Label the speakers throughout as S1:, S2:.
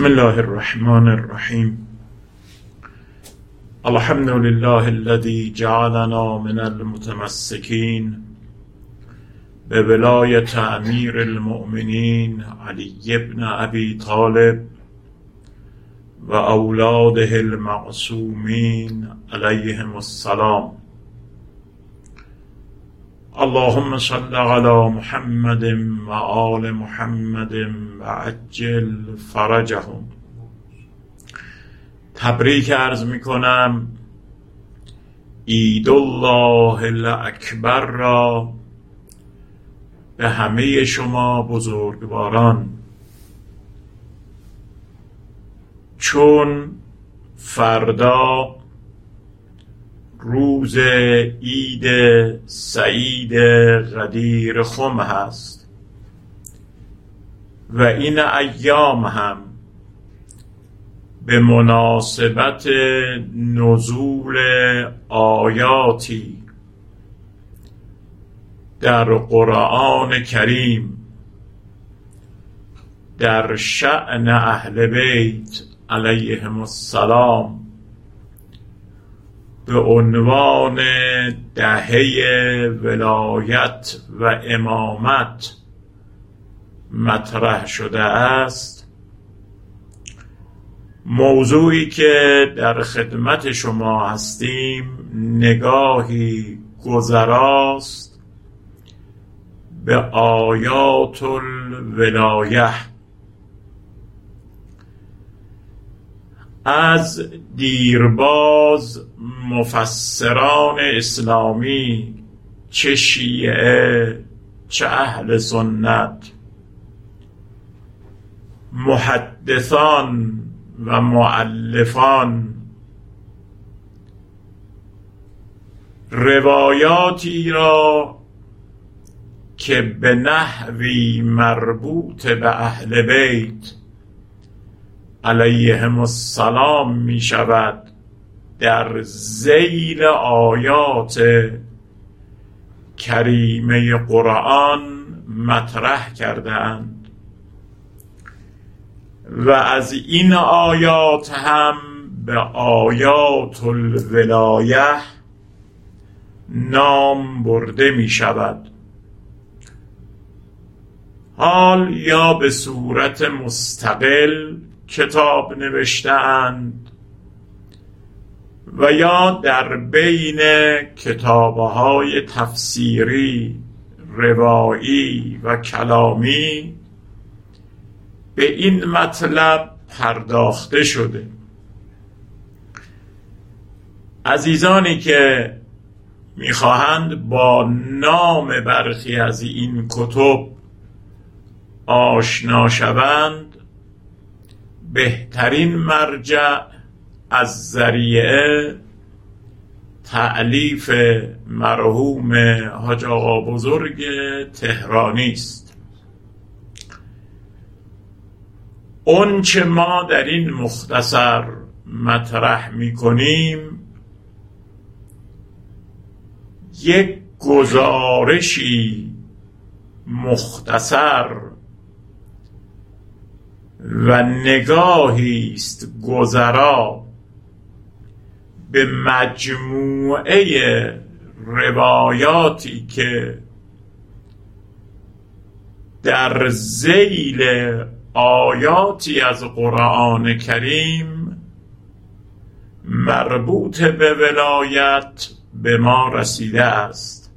S1: بسم الله الرحمن الرحیم. الحمد لله الذي جعلنا من المتمسكين بولاية امیر المؤمنین علی بن ابی طالب و اولاده المعصومین علیهم السلام. اللهم صل على محمد و آل محمد و عجل فرجهم. تبریک ارز می کنم عید الله الاکبر را به همه شما بزرگواران. چون فردا روز عید سعید غدیر خم هست. و این ایام هم به مناسبت نزول آیاتی در قرآن کریم در شعن اهل بیت علیهم السلام به عنوان دهه ولایت و امامت مطرح شده است. موضوعی که در خدمت شما هستیم نگاهی گذراست به آیات الولایه از دیرباز مفسران اسلامی چه شیعه چه اهل سنت. محدثان و معلفان روایاتی را که به نحوی مربوط به اهل بیت علیهم السلام می شود در زیل آیات کریمه قرآن مطرح کردند و از این آیات هم به آیات الولایه نام برده می شود. حال یا به صورت مستقل کتاب نوشتهاند و یا در بین کتابهای تفسیری روایی و کلامی به این مطلب پرداخته شده. عزیزانی که می‌خواهند با نام برخی از این کتب آشنا شوند بهترین مرجع از ذریعه تعلیف مرحوم حاج آقا بزرگ تهرانی است. اون چه ما در این مختصر مطرح می کنیم یک گزارشی مختصر و نگاهی است گذرا به مجموعه روایاتی که در زیل آیاتی از قرآن کریم مربوط به ولایت به ما رسیده است.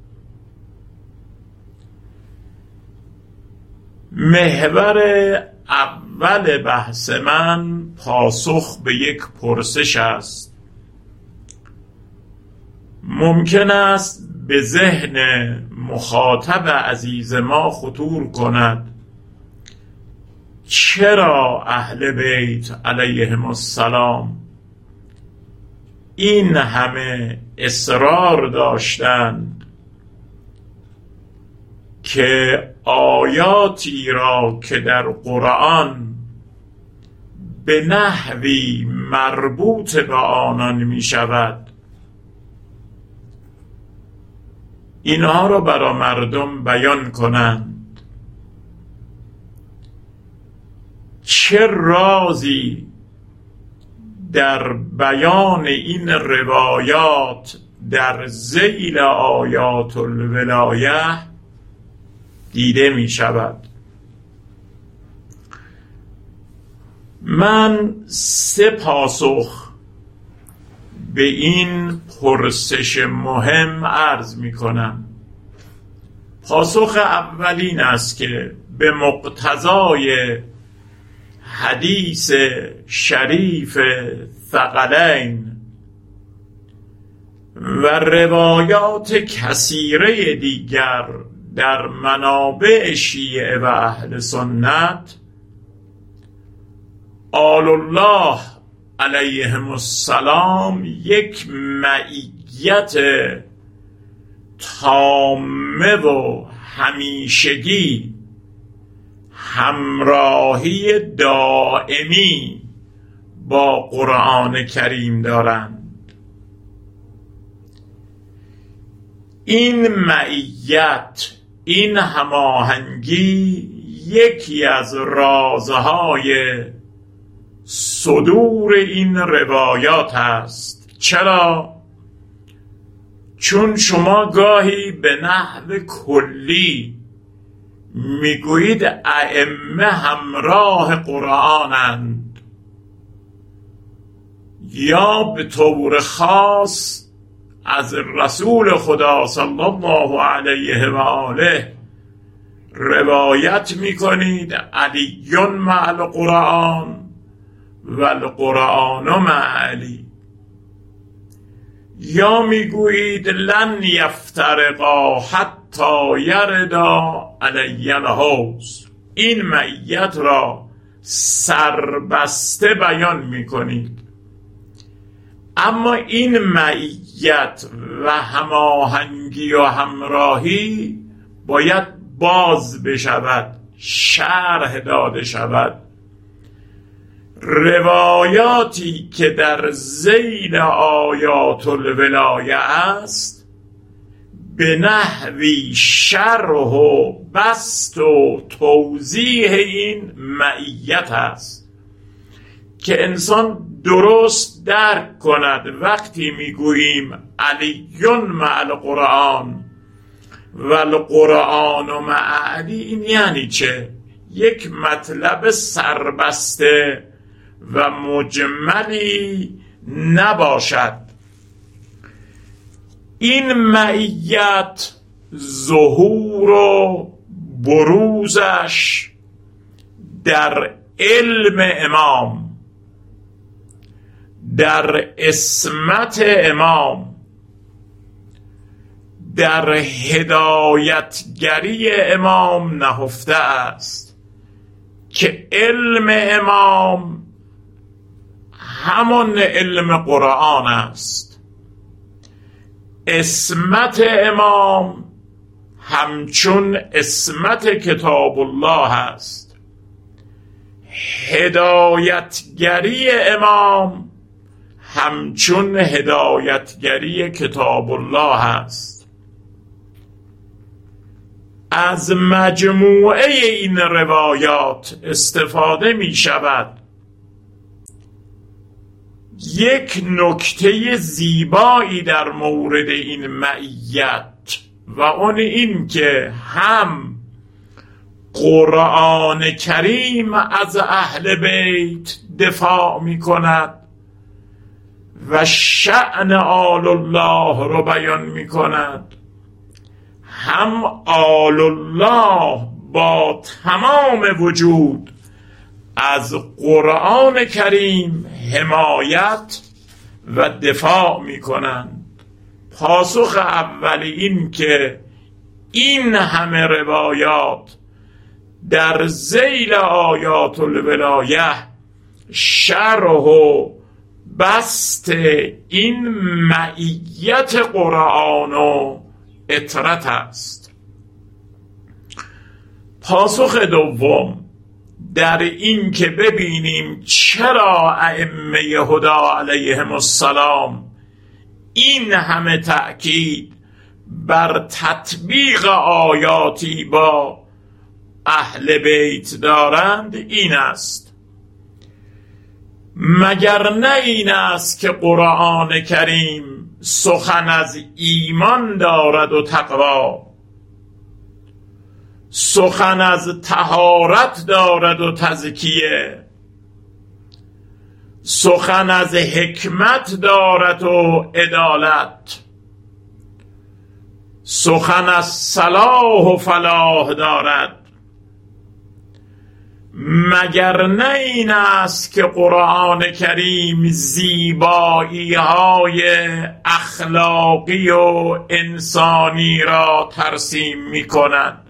S1: محور بحث من پاسخ به یک پرسش است. ممکن است به ذهن مخاطب عزیز ما خطور کند. چرا اهل بیت علیهم السلام این همه اصرار داشتند که آیاتی را که در قرآن به نحوی مربوط به آنان می شود اینها را برای مردم بیان کنند. چه رازی در بیان این روایات در زیل آیات الولایه دیده می شود. من سه پاسخ به این پرسش مهم عرض می کنم. پاسخ اولین است که به مقتضای حدیث شریف ثقلین و روایات کثیره دیگر در منابع شیعه و اهل سنت آل الله علیهم السلام یک معیت تامه و همیشگی همراهی دائمی با قرآن کریم دارند. این معیت این هماهنگی یکی از رازهای صدور این روایات است. چرا؟ چون شما گاهی به نحو کلی می‌گویید ائمه همراه قرآنند یا به طور خاص از رسول خدا صلی الله علیه و آله روایت می‌کنید علیون مع القرآن و القرآن مع علی یا می‌گویید لن یفترقا حتی یردا علی الحوز این معیت را سربسته بیان می‌کنید. اما این معیت و هماهنگی و همراهی باید باز بشود شرح داده شود. روایاتی که در زیل آیات الولایه است به نحوی شرح و بست و توضیح این معیت است که انسان درست درک کند. وقتی می‌گوییم علیون مع القرآن و القرآن و مع این یعنی چه؟ یک مطلب سربسته و مجملی نباشد. این معیت ظهور و بروزش در علم امام. در اسمت امام در هدایتگری امام نهفته است که علم امام همان علم قرآن است. اسمت امام همچون اسمت کتاب الله است. هدایتگری امام همچون هدایتگری کتاب الله است. از مجموعه این روایات استفاده می شود. یک نکته زیبایی در مورد این معیت و اون این که هم قرآن کریم از اهل بیت دفاع می کند و شعن آل الله رو بیان می کند هم آل الله با تمام وجود از قرآن کریم حمایت و دفاع می کنند پاسخ اولی این که این همه روایات در زیل آیات الولایه شرح و بست این معیت قرآن و اطرت است. پاسخ دوم در این که ببینیم چرا ائمه هدا علیهم السلام این همه تأکید بر تطبیق آیاتی با اهل بیت دارند این است. مگر نه این است که قرآن کریم سخن از ایمان دارد و تقوا سخن از تهارت دارد و تزکیه. سخن از حکمت دارد و عدالت. سخن از صلاح و فلاح دارد. مگر نه این است که قرآن کریم زیبایی های اخلاقی و انسانی را ترسیم می کند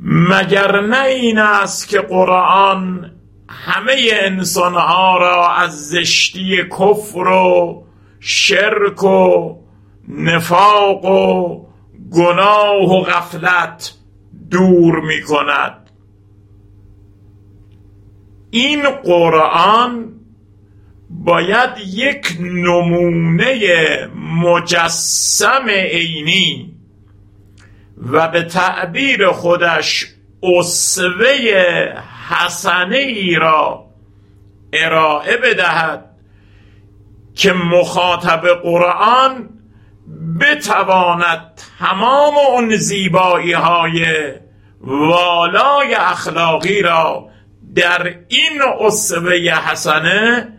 S1: مگر نه این است که قرآن همه انسانها را از زشتی کفر و شرک و نفاق و گناه و غفلت دور می کند این قرآن باید یک نمونه مجسم عینی و به تعبیر خودش اصوه حسنه ای را ارائه بدهد که مخاطب قرآن بتواند تمام اون زیبایی های والای اخلاقی را در این اصوه حسنه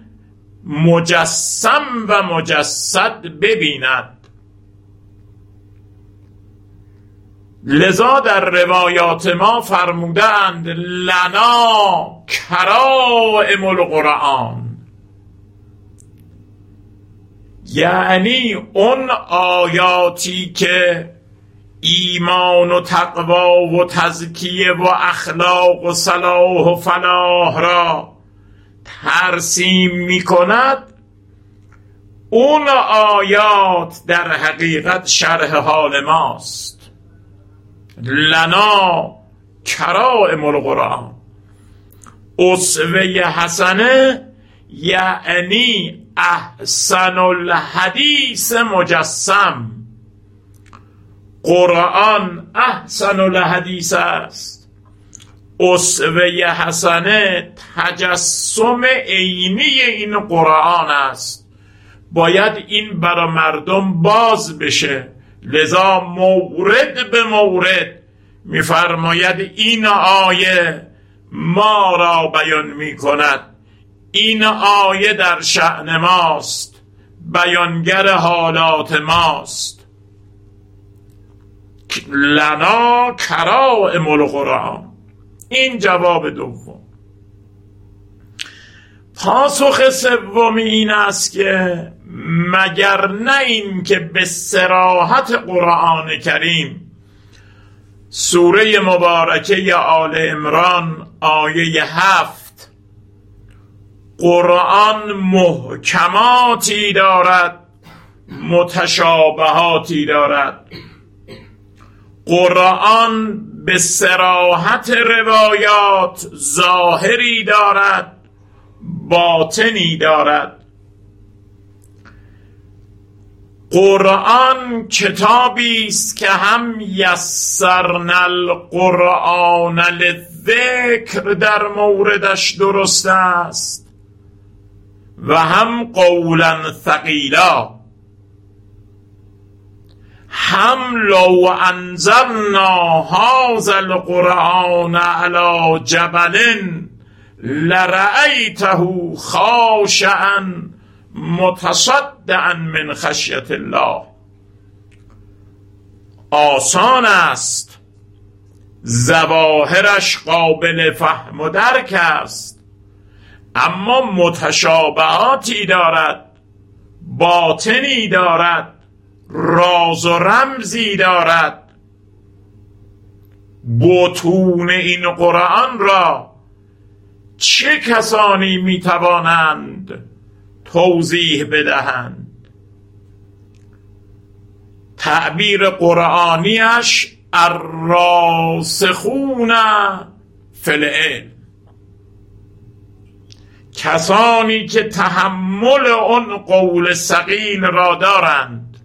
S1: مجسم و مجسد ببیند. لذا در روایات ما فرمودند لنا کرائم القرآن. یعنی اون آیاتی که ایمان و تقوا و تزکیه و اخلاق و صلاح و فلاح را ترسیم می کند اون آیات در حقیقت شرح حال ماست. لنا کرائم القرآن. اصوه حسنه یعنی احسن الحدیث مجسم. قرآن احسن الحدیث است. اصوه حسنه تجسم عینی این قرآن است. باید این برا مردم باز بشه. لذا مورد به مورد میفرماید این آیه ما را بیان می کند این آیه در شعن ماست بیانگر حالات ماست. لنا کرائم القرآن. این جواب دوم. پاسخ سومی این است که مگر نه این که به سراحت قرآن کریم سوره مبارکه آل امران آیه هفت قرآن محکماتی دارد متشابهاتی دارد. قرآن به سراحت روایات ظاهری دارد باطنی دارد. قرآن کتابی است که هم یسرنا القرآن للذکر در موردش درست است. و هم قولا ثقیلا. هم لو انزلنا هذا القرآن على جبل لرأيته خاشعا متصدعا من خشیت الله. آسان است. زواهرش قابل فهم و درک است. اما متشابهاتی دارد باطنی دارد راز و رمزی دارد. بطون این قرآن را چه کسانی می‌توانند توضیح بدهند؟ تعبیر قرآنیش الراسخون فی العلم. کسانی که تحمل اون قول سقیل را دارند.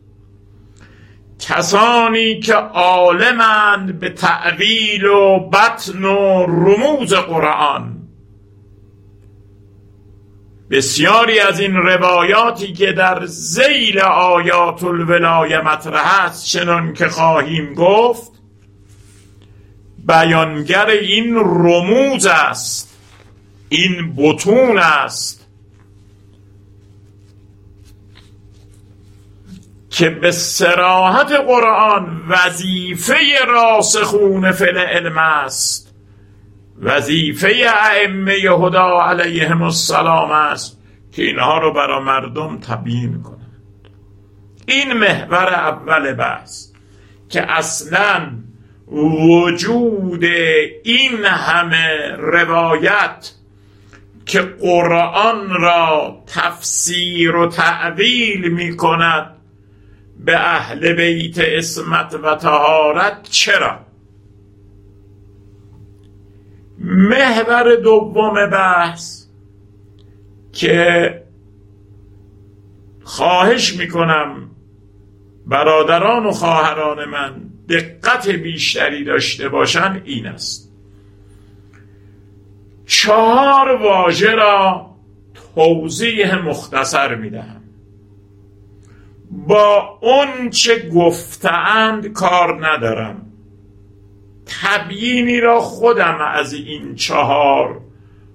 S1: کسانی که عالمند به تعویل و بطن و رموز قرآن. بسیاری از این روایاتی که در زیل آیات الولایه مطرح است چنان که خواهیم گفت بیانگر این رموز است. این بتون است که به سراحت قرآن وظیفه راسخون فل علم است. وظیفه ائمه هدا علیهم السلام است که اینها رو برای مردم تبیین کنند. این محور اول بحث که اصلا وجود این همه روایت که قرآن را تفسیر و تعویل می کند به اهل بیت اسمت و تهارت چرا؟ محور دوم بحث که خواهش می‌کنم برادران و خواهران من دقت بیشتری داشته باشند این است. چهار واژه را توضیح مختصر می‌دهم. با اون چه گفتند کار ندارم. تبیینی را خودم از این چهار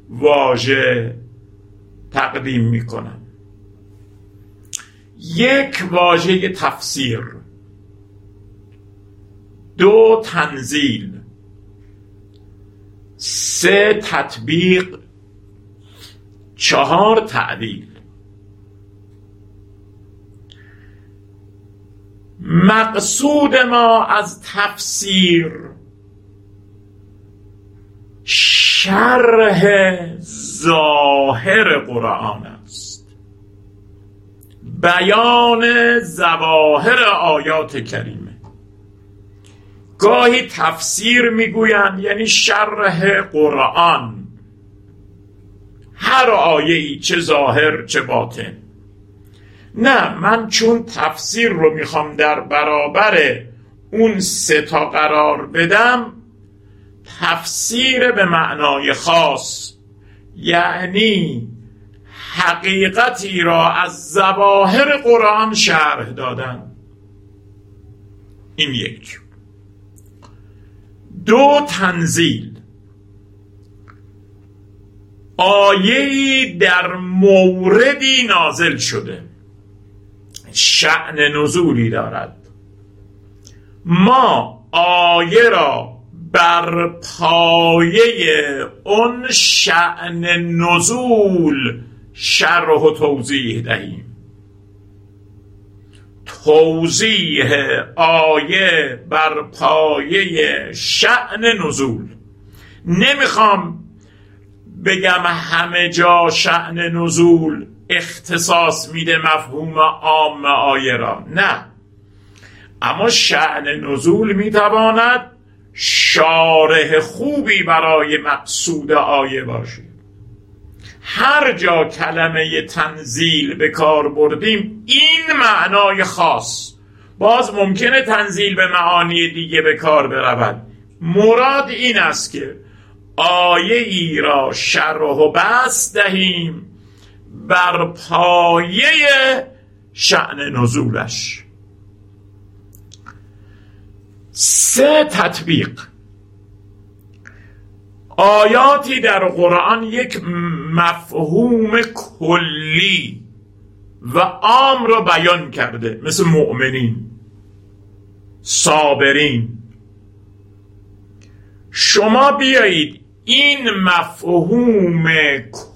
S1: واژه تقدیم می‌کنم. یک واژه تفسیر دو تنزیل سه تطبیق چهار تعدیل. مقصود ما از تفسیر شرح ظاهر قرآن است. بیان زواهر آیات کریمه گاهی تفسیر می‌گویند یعنی شرح قرآن. هر آیه ای چه ظاهر چه باطن. نه من چون تفسیر رو می‌خوام در برابر اون سه تا قرار بدم تفسیر به معنای خاص یعنی حقیقتی را از زواهر قرآن شرح دادن. این یک. دو تنزیل. آیه در موردی نازل شده. شعن نزولی دارد. ما آیه را بر پایه اون شعن نزول شرح و توضیح دهیم. توضیح آیه بر پایه شعن نزول. نمی‌خوام بگم همه جا شعن نزول اختصاص میده مفهوم عام آیه را. نه. اما شعن نزول می‌تواند شارح خوبی برای مقصود آیه باشه هر جا کلمه تنزیل به کار بردیم این معنای خاص. باز ممکنه تنزیل به معانی دیگه به کار برود. مراد این است که آیه ای را شرح و بس دهیم بر پایه شعن نزولش. سه تطبیق. آیاتی در قرآن یک مفهوم کلی و عام را بیان کرده مثل مؤمنین صابرین. شما بیایید این مفهوم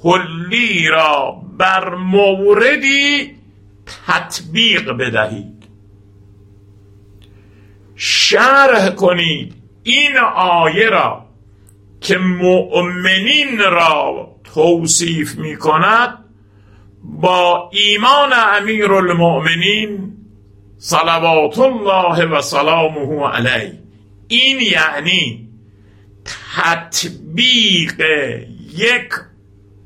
S1: کلی را بر موردی تطبیق بدهید. شرح کنید این آیه را. که مؤمنین را توصیف می کند با ایمان امیر المؤمنین صلوات الله و سلامه علیه. این یعنی تطبیق یک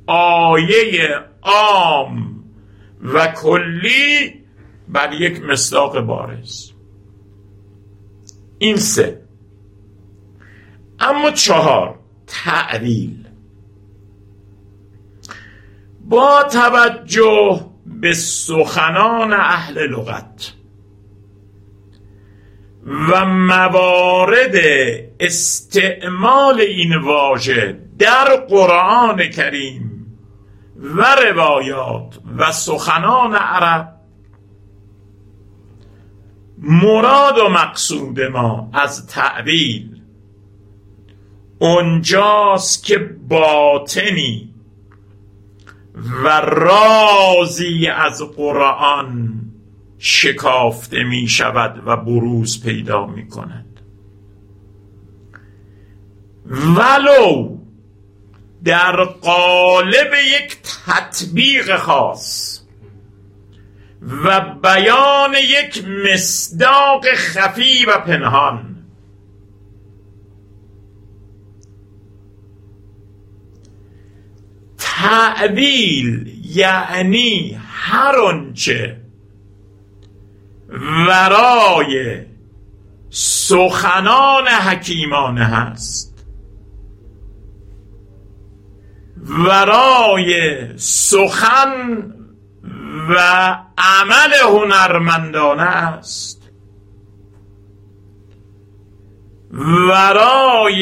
S1: آیه عام و کلی بر یک مصداق بارز. این سه. اما چهار. تعویل با توجه به سخنان اهل لغت و موارد استعمال این واژه در قرآن کریم و روایات و سخنان عرب مراد و مقصود ما از تعبیل اونجاست که باطنی و رازی از قرآن شکافته می شود و بروز پیدا می کند ولو در قالب یک تطبیق خاص و بیان یک مصداق خفی و پنهان تعویل یعنی هر آنچه ورای سخنان حکیمانه هست ورای سخن و عمل هنرمندانه است ورای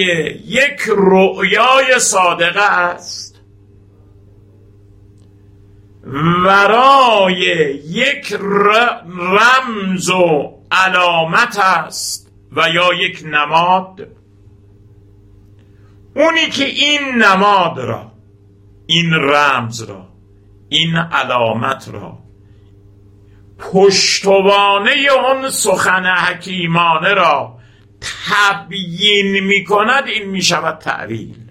S1: یک رؤیای صادقه است. ورای یک رمز و علامت است و یا یک نماد. اونی که این نماد را این رمز را این علامت را پشتوانه اون سخن حکیمانه را تبیین می کند این می شود تعویل.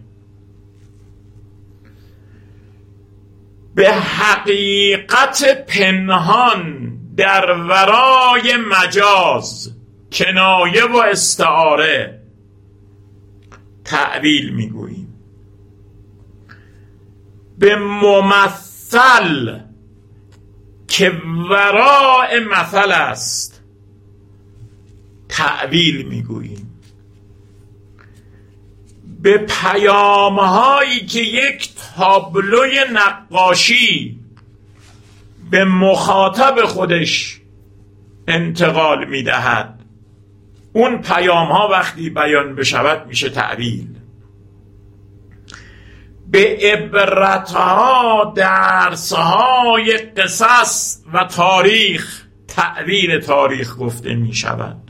S1: به حقیقت پنهان در ورای مجاز کنایه و استعاره تعویل می‌گوییم. به ممثل که وراء مثل است تعویل می‌گوییم. به پیام هایی که یک تابلوی نقاشی به مخاطب خودش انتقال می‌دهد. اون پیام ها وقتی بیان بشود میشه تعویل به عبرتها درسهای قصص و تاریخ تعویل تاریخ گفته می شود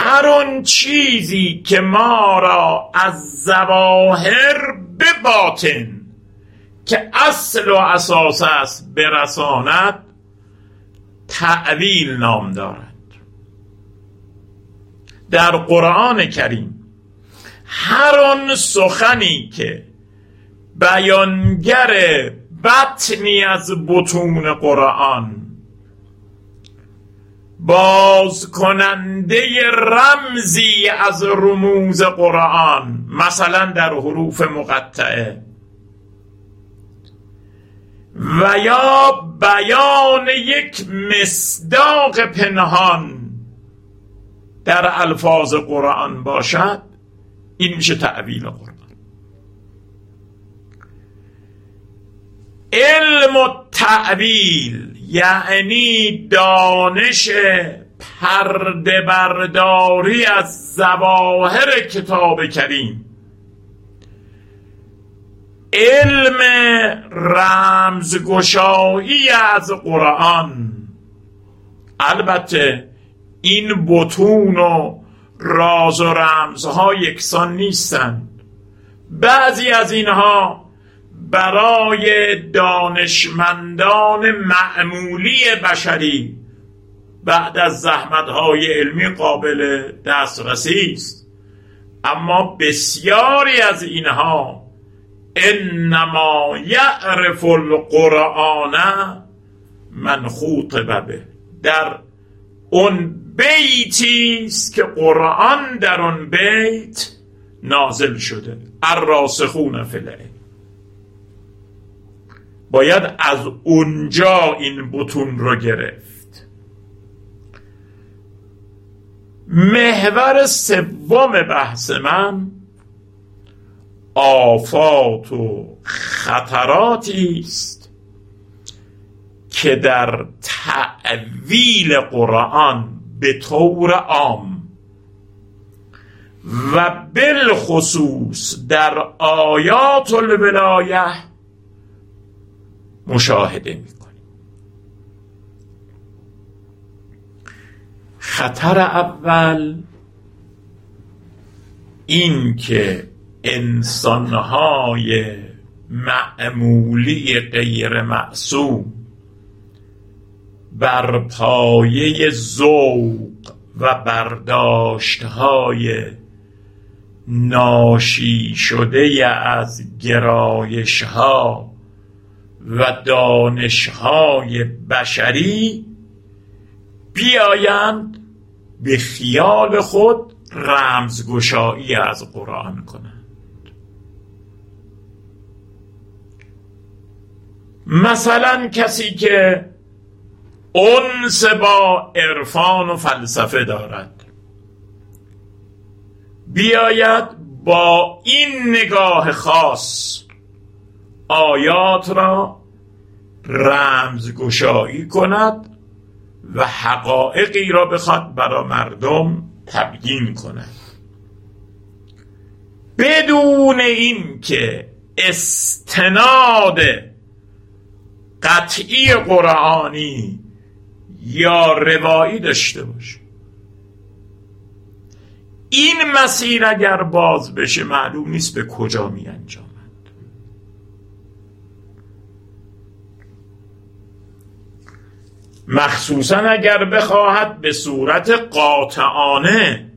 S1: هر اون چیزی که ما را از زواهر به باطن که اصل و اساس است برساند تعویل نام دارد. در قرآن کریم هر آن سخنی که بیانگر بطنی از بطون قرآن باز کننده رمزی از رموز قرآن مثلا در حروف مقطعه. و یا بیان یک مصداق پنهان در الفاظ قرآن باشد این میشه تعویل قرآن. علم و تعویل یعنی دانش پرده برداری از زواهر کتاب کریم. علم رمزگشایی از قرآن. البته این بتون و راز و رمزها یکسان نیستند. بعضی از اینها برای دانشمندان معمولی بشری بعد از زحمتهای علمی قابل دسترسی است. اما بسیاری از اینها انما یعرف القرآن من خوطب به. در اون بیتی است که قرآن در آن بیت نازل شده. الراسخون فی باید از اونجا این بتون رو گرفت. محور سوم بحث من آفات و خطراتی است که در تعویل قرآن به طور عام و بالخصوص در آیات الولایه مشاهده می‌کنیم. خطر اول این که انسانهای معمولی غیر معصوم بر پایه ذوق و برداشت های ناشی شده از گرایش ها و دانش های بشری بیایند به خیال خود رمزگشایی از قرآن کنند. مثلا کسی که انس با عرفان و فلسفه دارد بیاید با این نگاه خاص آیات را رمزگشایی کند و حقایقی را بخواد برای مردم تبیین کند. بدون اینکه استناد قطعی قرآنی یا روایی داشته باشه. این مسیر اگر باز بشه معلوم نیست به کجا می انجامد مخصوصا اگر بخواهد به صورت قاطعانه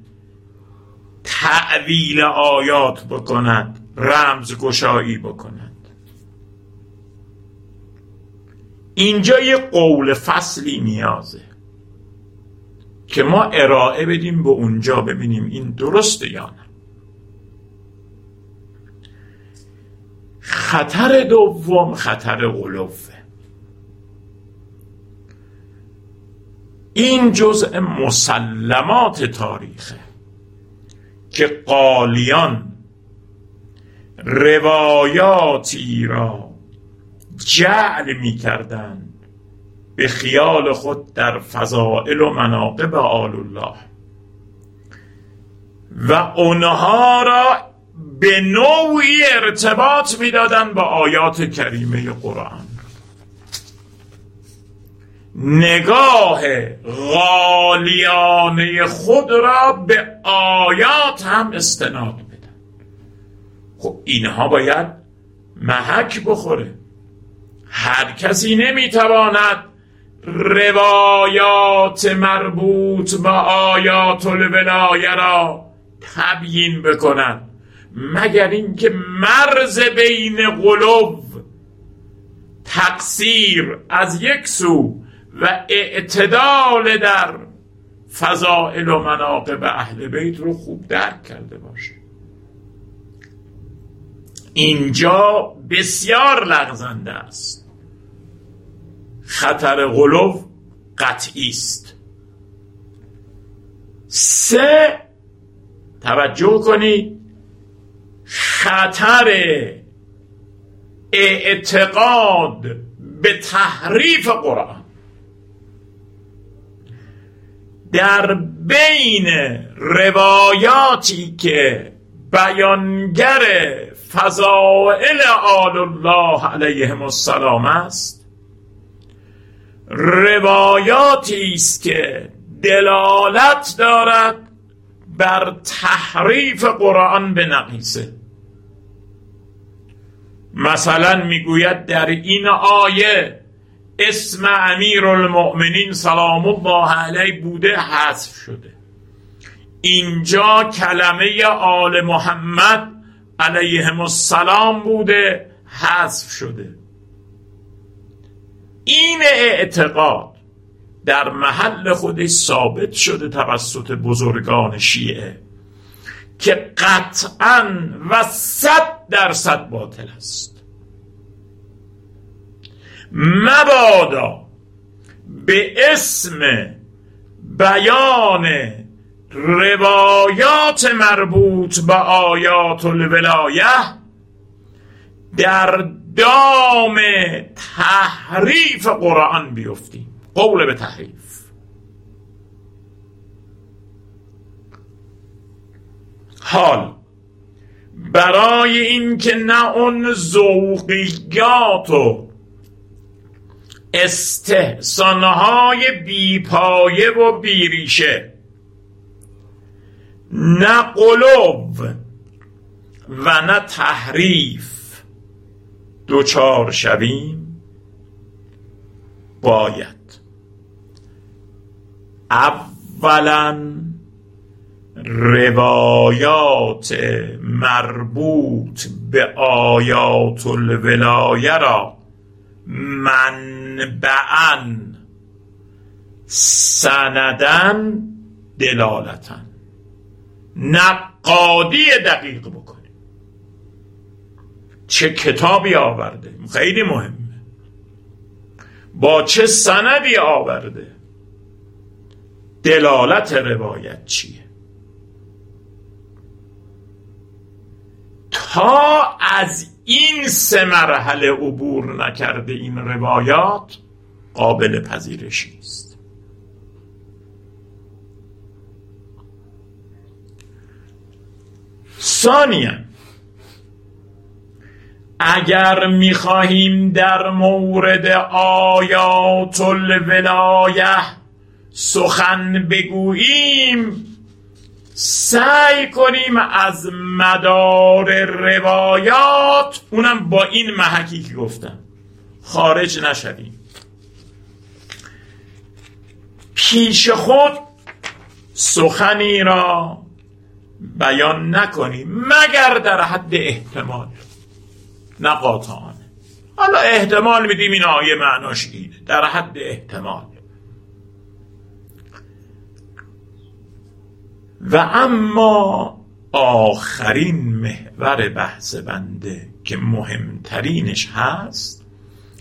S1: تعویل آیات بکند رمزگشایی بکند. اینجا یه قول فصلی نیازه که ما ارائه بدیم به اونجا ببینیم این درسته یا نه. خطر دوم خطر غلوفه این جزء مسلمات تاریخه که قالیان روایاتی را جعل می کردند به خیال خود در فضائل و مناقب آل الله و اونها را به نوعی ارتباط می‌دادند با آیات کریمه قرآن. نگاه غالیانه خود را به آیات هم استناد بدن خب اینها باید محک بخوره. هر کسی نمی‌تواند روایات مربوط به آیات الولایه را تبیین بکند مگر اینکه مرز بین قلوب تقصیر از یک سو و اعتدال در فضائل و مناقب اهل بیت رو خوب درک کرده باشه. اینجا بسیار لغزنده است. خطر غلو قطعی است. سه توجه کنید خطر اعتقاد به تحریف قرآن. در بین روایاتی که بیانگر فضائل آل الله علیهم السلام است روایاتی است که دلالت دارد بر تحریف قرآن به نقیصه. مثلا می‌گوید در این آیه اسم امیر المؤمنین سلام الله علیه بوده حذف شده. اینجا کلمه آل محمد علیهم السلام بوده حذف شده. این اعتقاد در محل خودش ثابت شده توسط بزرگان شیعه که قطعا و صد درصد باطل است. مبادا به اسم بیان روایات مربوط به آیات الولایه در دام تحریف قرآن بیفتیم. قول به تحریف. حال برای اینکه نه اون ذوقیات و استحسانهای بیپایه و بیریشه. نه قلوب و نه تحریف دوچار شویم. باید. اولا روایات مربوط به آیات الولایه را منبعا سندن دلالتن نقادی دقیق بکنیم چه کتابی آورده؟ خیلی مهمه. با چه سندی آورده؟ دلالت روایت چیه؟ تا از این سه مرحله عبور نکرده این روایات قابل پذیرشی است ثانیا اگر می‌خواهیم در مورد آیات الولایه سخن بگوییم سعی کنیم از مدار روایات اونم با این محکی که گفتم خارج نشویم. پیش خود سخنی را بیان نکنیم مگر در حد احتمال. نه قاطعانه. حالا احتمال میدیم این آیه معناش اینه. در حد احتمال. و اما آخرین محور بحث بنده که مهمترینش هست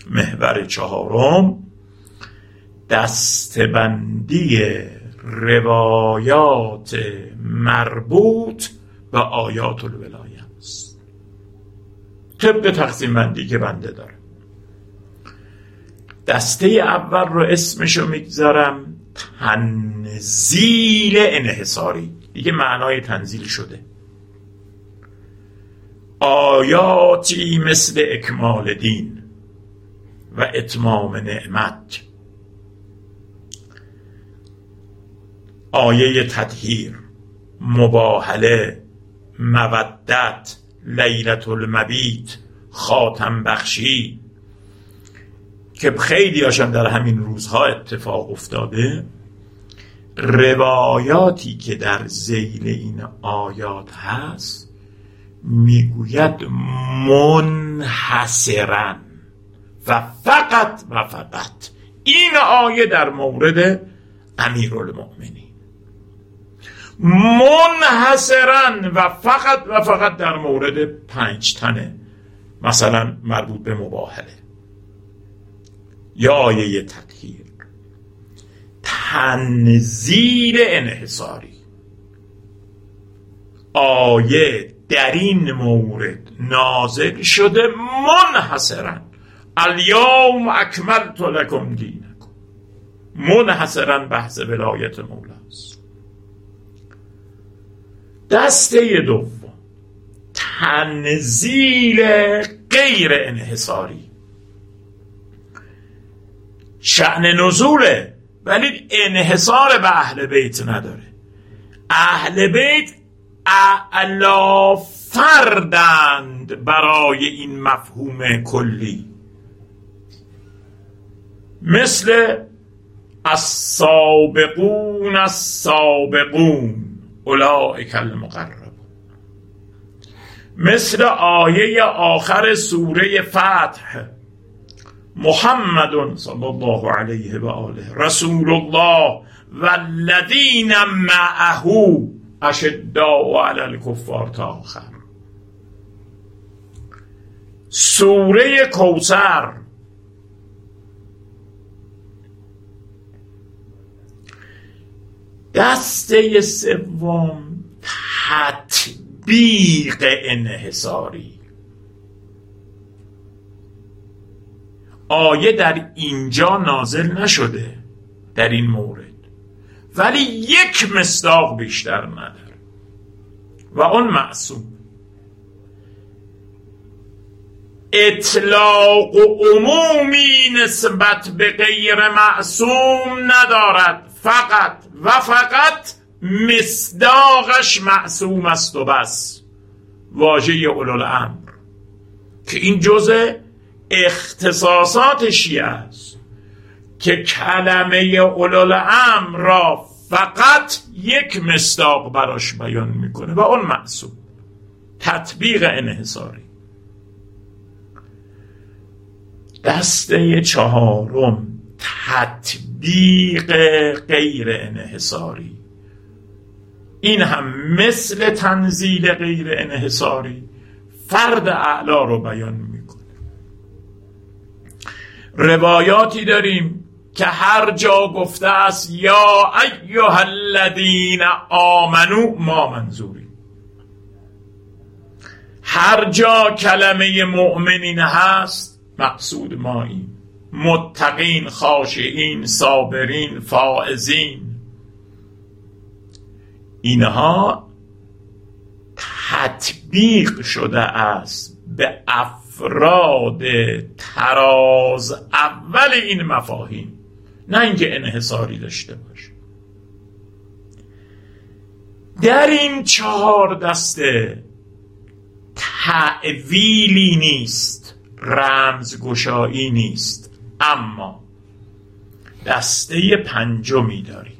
S1: محور چهارم دستبندی روایات مربوط به آیات الولایه است. طبق تقسیم بندی که بنده داره دسته اول رو اسمشو می‌گذارم. تنزیل انحصاری. دیگه معنای تنزیل شده. آیاتی مثل اکمال دین و اتمام نعمت. آیه تطهیر مباهله مودت لیلت المبیت خاتم بخشی که خیلی هاشم در همین روزها اتفاق افتاده روایاتی که در زیل این آیات هست می‌گوید منحصرا و فقط و فقط این آیه در مورد امیرالمؤمنین. منحصرا و فقط و فقط در مورد پنج تنه مثلا مربوط به مباهله. یا آیه تطهیر تنزیل انحصاری. آیه در این مورد نازل شده منحصرا. الیوم اکملت لکم دینکم. منحصرا بحث ولایت مولاست. دسته دوم. تنزیل غیر انحصاری. شعن نزوله. ولی انحصار به اهل بیت نداره. اهل بیت اعلا فردند برای این مفهوم کلی. مثل السابقون السابقون اولئک المقربون. مثل آیه آخر سوره فتح محمد صلی الله علیه و آله. رسول الله و الذین معه اشداء علی الکفار تا آخر. سوره کوسر دسته سوم تطبیق انحصاری. آیه در اینجا نازل نشده در این مورد. ولی یک مصداق بیشتر نداره. و اون معصوم. اطلاق و عمومی نسبت به غیر معصوم ندارد. فقط و فقط مصداقش معصوم است و بس. واژه امر که این جزء اختصاصات شیعه است که کلمه امر را فقط یک مصداق براش بیان می‌کنه و اون معصوم. تطبیق انحصاری. دسته چهارم تطبیق غیر انحصاری. این هم مثل تنزیل غیر انحصاری فرد اعلا رو بیان روایاتی داریم که هر جا گفته است یا ایها الذین آمنو ما منظوری هر جا کلمه مؤمنین هست مقصود مایی متقین خاشعین صابرین فائزین. اینها تطبیق شده است به افراد تراز اول این مفاهیم. نه اینکه انحصاری داشته باشه. در این چهار دسته تعویلی نیست رمزگشایی نیست. اما دسته پنجمی داریم.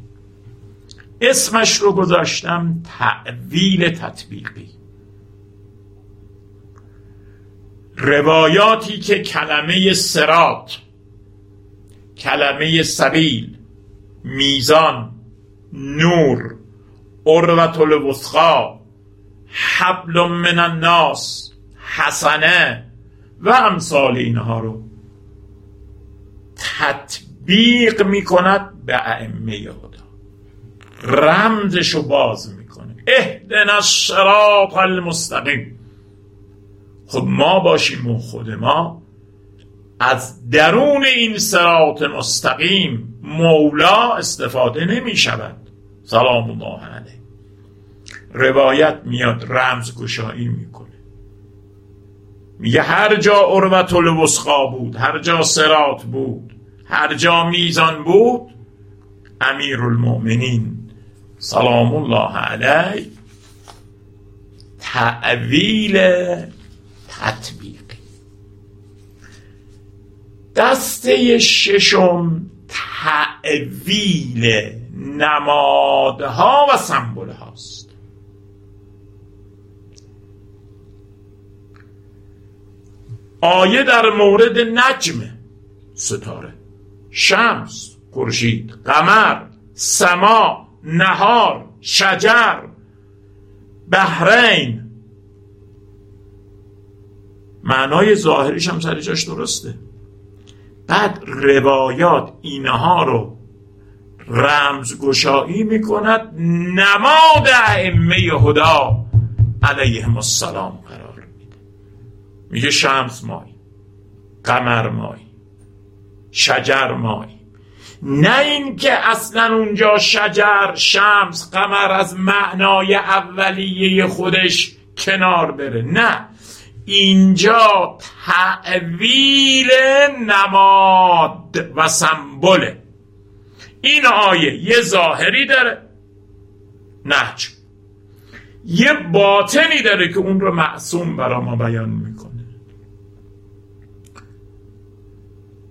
S1: اسمش رو گذاشتم تعویل تطبیقی. روایاتی که کلمه سرات کلمه سبیل میزان نور اروت الوثقا حبل من الناس حسنه و امثال اینها رو تطبیق می‌کند به ائمه خدا. رمزشو باز می‌کنه. اهدنا الصراط المستقیم. خب ما باشیم و خود ما از درون این سرات مستقیم مولا استفاده نمی شود. سلام الله علیه. روایت میاد رمز گشایی می‌کنه. میگه هر جا عروت الوسقا بود هر جا سرات بود هر جا میزان بود امیر المؤمنین سلام الله علیه. تعویل تطبیق دسته ششم تعویل نمادها و سمبول هاست. آیه در مورد نجم ستاره. شمس خورشید قمر سما نهار شجر بحرین معنای ظاهریش هم سر جاش درسته. بعد روایات اینها رو رمزگشایی می‌کند نماد ائمه هدا علیهم السلام قرار میده. میگه شمس مایی قمر مایی شجر مایی نه اینکه اصلا اونجا شجر شمس قمر از معنای اولیه خودش کنار بره. نه. اینجا تعویل نماد و سمبوله این آیه یه ظاهری داره نهج. یه باطنی داره که اون رو معصوم برا ما بیان می‌کنه.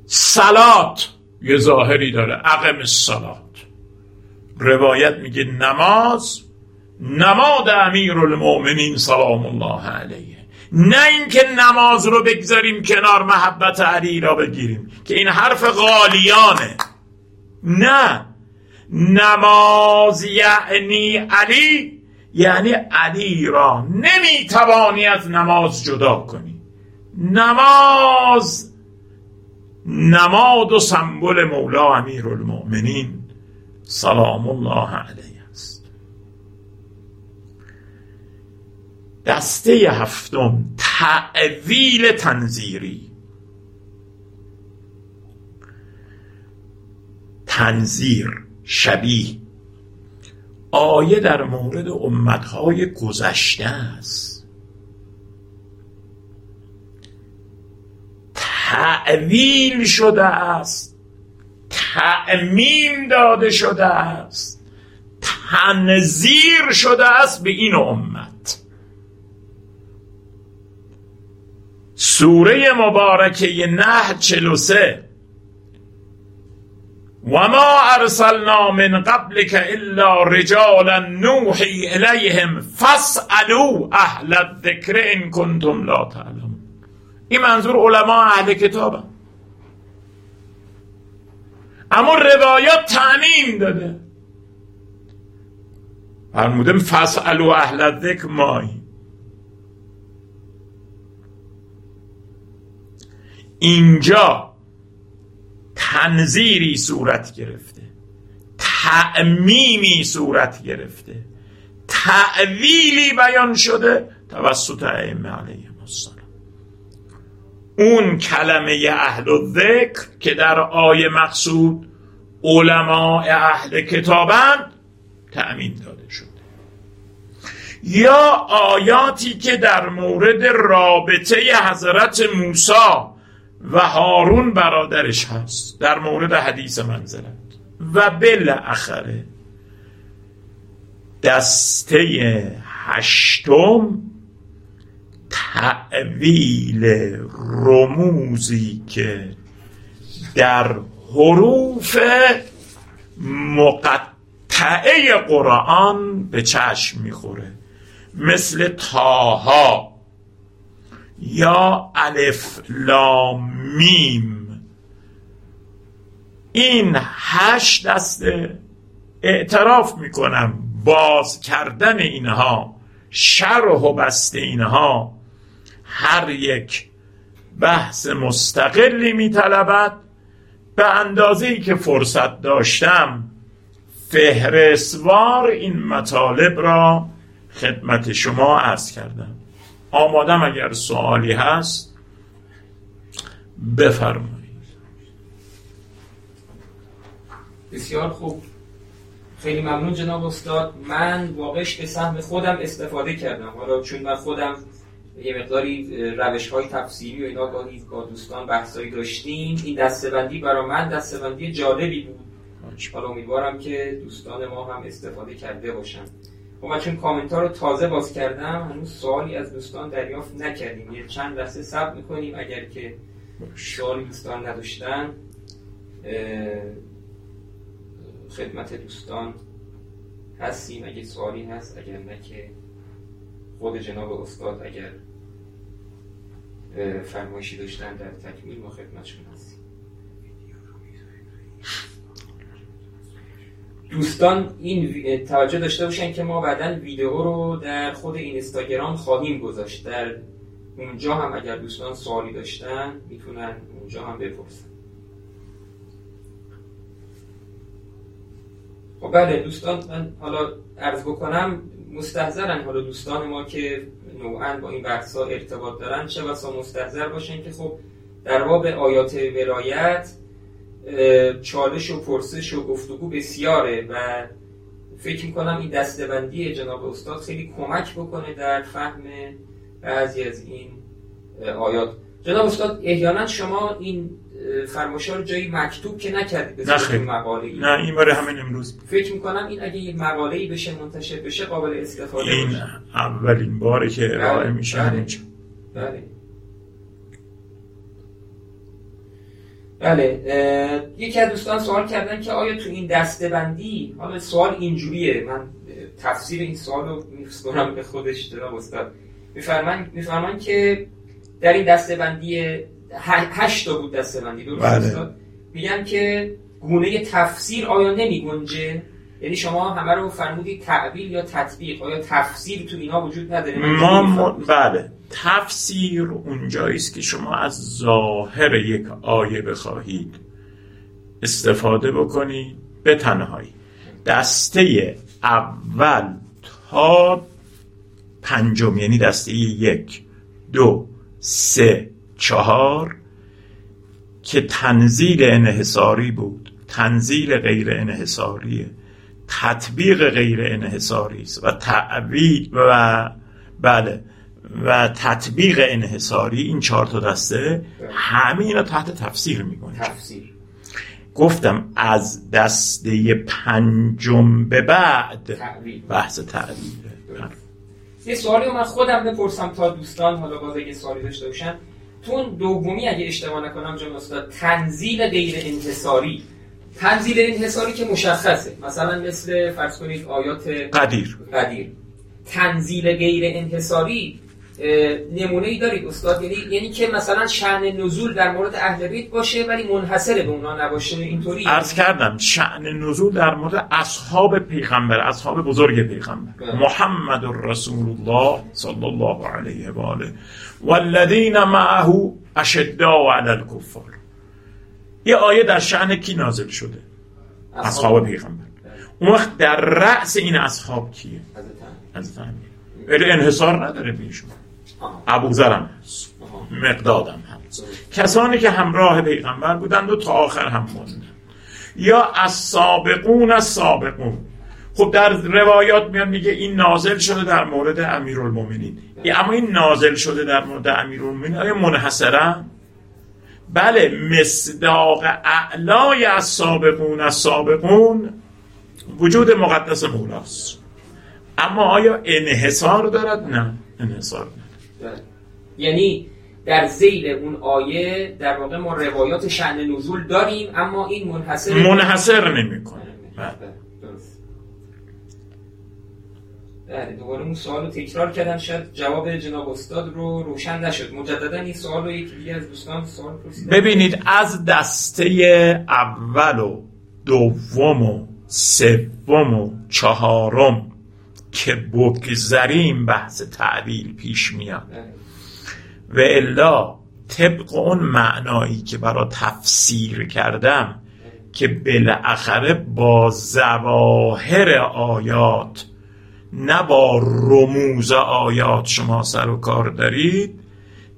S1: سلات یه ظاهری داره عقم سلات روایت میگه نماز نماد امیر المؤمنین سلام الله علیه. نه اینکه نماز رو بگذاریم کنار محبت علی را بگیریم که این حرف غالیانه. نه. نماز یعنی علی یعنی علی را نمی‌توانی از نماز جدا کنی. نماز نماد و سمبل مولا امیر المؤمنین سلام الله علیه. دسته هفتم تعویل تنظیری. تنظیر شبیه. آیه در مورد امتهای گذشته است. تعویل شده است. تعمیم داده شده است. تنظیر شده است به این امت. سوره مبارکه نه چلو سه. و ما ارسلنا من قبلك الا رجالا نوحی الیهم فاسالوا اهل الذکر ان کنتم لا تعلمون. این منظور علما اهل کتابه. اما روایات تعمیم داده. فرمودم فاسالوا اهل الذکر مایی اینجا تنظیری صورت گرفته تعمیمی صورت گرفته تعویلی بیان شده توسط ائمه علیهم السلام. اون کلمه اهل ذکر که در آیه مقصود علماء اهل کتابند تأمین داده شده. یا آیاتی که در مورد رابطه حضرت موسی و هارون برادرش هست. در مورد حدیث منزلت. و بالاخره دسته هشتم تعویل رموزی که در حروف مقطعه قرآن به چشم می‌خوره. مثل تاها یا الف لام میم. این هشت دسته اعتراف می‌کنم باز کردن اینها شرح و بسته اینها هر یک بحث مستقلی میطلبد. به اندازه ای که فرصت داشتم فهرستوار این مطالب را خدمت شما عرض کردم. آمادم اگر سوالی هست بفرمایید.
S2: بسیار خوب. خیلی ممنون جناب استاد. من واقعش به سهم خودم استفاده کردم. حالا چون من خودم یه مقداری روش های تفسیری و اینا گاهی با دوستان بحثایی داشتیم این دستبندی برای من دستبندی جالبی بود. حالا امیدوارم که دوستان ما هم استفاده کرده باشن. خب من چون کامنتار رو تازه باز کردم هنوز سوالی از دوستان دریافت نکردیم. یه چند لحظه صبر می‌کنیم اگر که سوالی دوستان نداشتن خدمت دوستان هستیم. اگه سوالی هست اگر نه که خود جناب استاد اگر فرمایشی داشتن در تکمیل ما خدمتشون هستیم. دوستان این توجه داشته باشن که ما بعدا ویدیو رو در خود اینستاگرام خواهیم گذاشت. در اونجا هم اگر دوستان سوالی داشتن می‌تونن اونجا هم بپرسن. خب بله دوستان من حالا عرض بکنم مستحضرن حالا دوستان ما که نوعا با این بحثا ارتباط دارن چه بسا مستحضر باشن که خب در باب آیات ولایت چالش و پرسش و گفتگو بسیاره و فکر می‌کنم این دستبندی جناب استاد خیلی کمک بکنه در فهم بعضی از این آیات جناب استاد احیانا شما این فرمایشا رو جایی مکتوب که نکردید
S1: نه خیلی مقاله ای. نه این برای همین امروز
S2: فکر می‌کنم این اگه یه مقاله ای بشه منتشر بشه قابل استفاده
S1: این
S2: باشه.
S1: اولین باره که ارائه
S2: بله،
S1: میشه
S2: بله.
S1: همینجا
S2: بله بله یکی از دوستان سوال کردن که آیا تو این دسته بندی حالا سوال اینجوریه من تفسیر این سوال رو میسپرم به خودش جناب استاد میفرمان میفرمان که در این دسته بندی هشت تا بود دسته بندی درست؟
S1: بله.
S2: استاد میگن که گونه تفسیر آیا نمی گنجه؟ یعنی شما همه رو فرمودید تعبیل یا تطبیق آیا تفسیر تو اینا وجود نداره؟
S1: ما م... بله. تفسیر اونجایی است که شما از ظاهر یک آیه بخواهید استفاده بکنید به تنهایی دسته اول تا پنجم یعنی دسته یک دو سه چهار که تنزیل انحصاری بود. تنزیل غیر انحصاریه. تطبیق غیر انحصاری است و تعویل و بله. و تطبیق انحصاری این چهار تا دسته همه اینا تحت تفسیر می‌کنه.
S2: تفسیر.
S1: گفتم از دسته پنجم به بعد
S2: تعویل
S1: بحث تعویل
S2: یه سوالی من خودم بپرسم تا دوستان حالا باز اگه سوالی داشته باشن. تو اون دومی اگه اشتباه نکنم جناب استاد تنزیل غیر انحصاری. تنزیل انحصاری که مشخصه. مثلا مثل فرض کنید آیات
S1: قدیر.
S2: قدیر. تنزیل غیر انحصاری نمونه ای دارید استاد. یعنی یعنی که مثلا شأن نزول در مورد اهل بیت باشه ولی منحصر به اونا نباشه. اینطوری؟
S1: عرض کردم شعن نزول در مورد اصحاب پیغمبر اصحاب بزرگ پیغمبر.
S2: بله.
S1: محمد رسول الله صلی الله علیه و آله. والذین معه اشداء علی الکفار. یه آیه در شعن کی نازل شده؟ اصحاب. پیغمبر. اون وقت در رأس این اصحاب کیه؟
S2: حضرت امیر.
S1: از ولی انحصار نداره بیشون
S2: آها.
S1: ابوذر هم هست
S2: آها.
S1: مقدادم هست کسانی که همراه پیغمبر بودند و تا آخر هم موندن یا از سابقون از سابقون خب در روایات میاد میگه این نازل شده در مورد امیرالمومنین. اما این نازل شده در مورد امیرالمومنین آیا منحصرا بله مصداق اعلای از سابقون از سابقون وجود مقدس مولاست. اما آیا انحصار دارد؟ نه انحصار
S2: بله. یعنی در زیل اون آیه در واقع ما روایات شأن نزول داریم اما این منحصر
S1: منحصر نمی‌کنه. بله.
S2: بله، دوباره اون سوال رو تکرار کردم شاید جواب جناب استاد رو روشن نشد. مجددا این سوال رو یکی دیگه از دوستان سوال پرسیدن.
S1: ببینید از دسته اول و دوم و سوم و چهارم که بگذریم بحث تعبیل پیش میاد. و الا طبق اون معنایی که برا تفسیر کردم که بالاخره با زواهر آیات نه با رموز آیات شما سر و کار دارید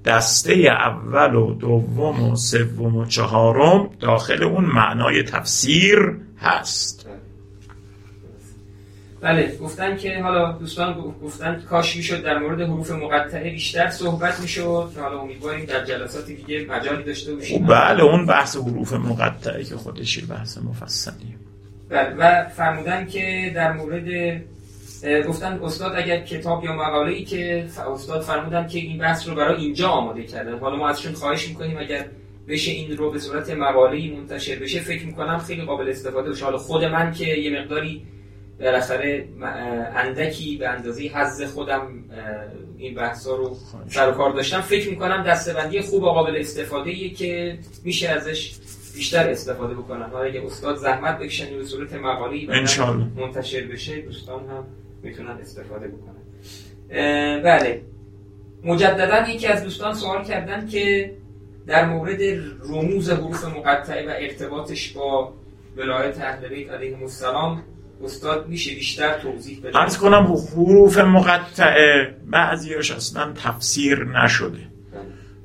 S1: دسته اول و دوم و سوم و چهارم داخل اون معنای تفسیر هست
S2: بله گفتن که حالا دوستان گف- گفتن کاش می‌شد در مورد حروف مقطعه بیشتر صحبت می‌شد. حالا امیدواریم در جلسات دیگه مجالی داشته باشیم.
S1: بله اون بحث حروف مقطعه که خودش یه بحث مفصلیه.
S2: بله و فرمودن که در مورد گفتن استاد اگر کتاب یا مقاله ای که استاد فرمودن که این بحث رو برای اینجا آماده کردن. حالا ما ازشون خواهش می‌کنیم اگر بشه این رو به صورت مقاله ای منتشر بشه فکر می‌کنم خیلی قابل استفاده باشه. حالا خود من که یه مقداری بالاخره اندکی به اندازه حظ خودم این بحثا رو سر و کار داشتم. فکر می‌کنم دستبندی خوب و قابل استفاده ایه که میشه ازش بیشتر استفاده بکنن حالا اگه استاد زحمت بکشن به صورت مقاله
S1: انشالله.
S2: منتشر بشه دوستان هم می‌تونن استفاده بکنن. بله. مجددا یکی از دوستان سوال کردن که در مورد رموز حروف مقطعه و ارتباطش با ولایت اهل بیت علیهم السلام استاد میشه بیشتر توضیح بده؟
S1: کنم حروف مقطعه بعضیاش اصلا تفسیر نشده.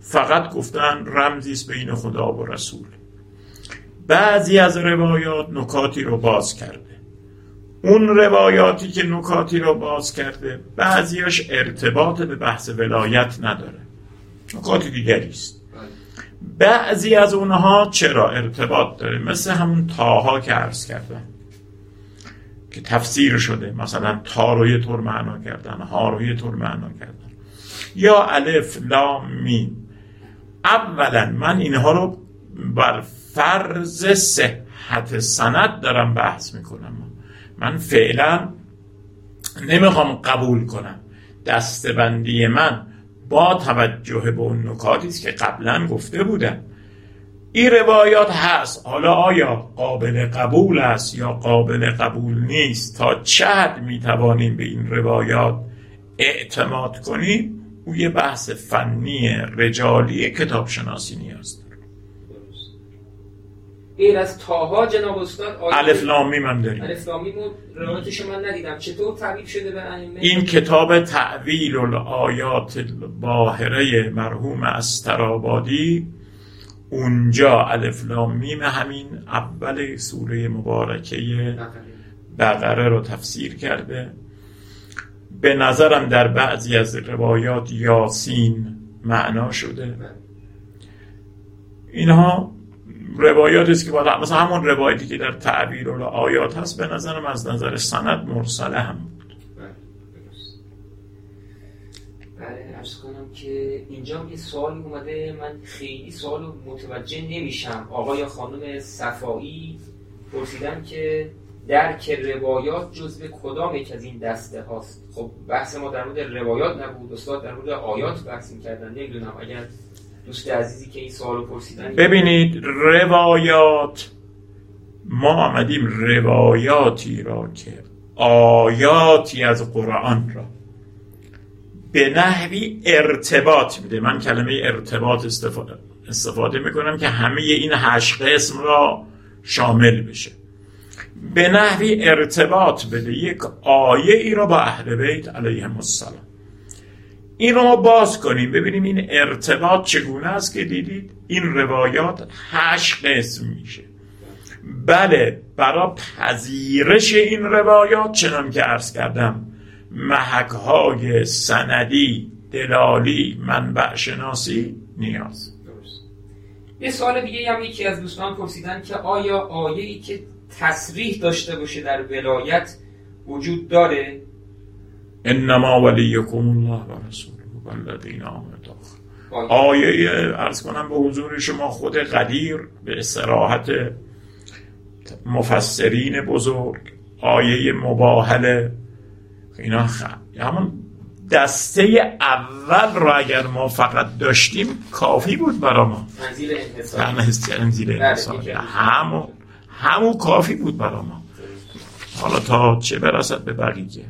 S1: فقط گفتن رمزی است بین خدا و رسول. بعضی از روایات نکاتی رو باز کرده. اون روایاتی که نکاتی رو باز کرده بعضیاش ارتباط به بحث ولایت نداره. نکات دیگری است. بعضی از اونها چرا ارتباط داره؟ مثل همون تاها که عرض کردم. که تفسیر شده. مثلا تا رو طور معنا کردن ها رو طور معنا کردن. یا الف لام میم. اولا من اینها رو بر فرض صحت سند دارم بحث می‌کنم. من فعلا نمی‌خوام قبول کنم. دستبندی من با توجه به اون نکاتی که قبلا گفته بودم. این روایات هست. حالا آیا قابل قبول است یا قابل قبول نیست؟ تا چه حد می‌توانیم به این روایات اعتماد کنیم؟ او یه بحث فنی رجالی کتاب شناسی نیاز داره.
S2: غیر از طه جناب استاد
S1: الف لام میم هم داریم.
S2: الف لام میم رو روایتش من ندیدم. چطور تعبیر شده به ائمه؟
S1: این کتاب تأویل الآیات الباهره مرحوم استرابادی اونجا الف میم همین اول سوره مبارکه بقره رو تفسیر کرده. به نظرم در بعضی از روایات یاسین معنا شده. اینها روایاتی است که مثلا همون روایتی که در تعبیر و آیات هست به نظرم از نظر سند مرسله هم بود
S2: بله ارز کنم که اینجا یه سوال اومده من خیلی سوال متوجه نمیشم. آقا یا خانم صفایی پرسیدن که درک روایات جزء کدام یک از این دسته هاست؟ خب بحث ما در مورد روایات نبود استاد در مورد آیات بحث کردن نمی‌دونم اگر دوست عزیزی که این سوالو پرسیدن.
S1: ببینید روایات ما آمدیم روایاتی را که آیاتی از قرآن را به نحوی ارتباط میده من کلمه ارتباط استفاده, استفاده می‌کنم که همه این هشت قسم را شامل بشه. به نحوی ارتباط بده. یک آیه ای را با اهل بیت علیهم السلام. این رو ما باز کنیم. ببینیم این ارتباط چگونه است که دیدید؟ این روایات هشت قسم میشه. بله برای پذیرش این روایات چنان که عرض کردم محک های سندی دلالی منبع شناسی نیاز.
S2: یه سوال دیگه هم یکی از دوستان پرسیدن که آیا آیه که تصریح داشته باشه در ولایت وجود داره؟
S1: انما ولیکم الله و رسوله والذین آمنوا. آیه ارز کنم به حضور شما خود قدیر به استراحت مفسرین بزرگ آیه مباهله اینا خ... همون دسته اول را اگر ما فقط داشتیم کافی بود برا ما. منزیل انحصار همون همون کافی بود برا ما. حالا تا چه برسد به بقیه.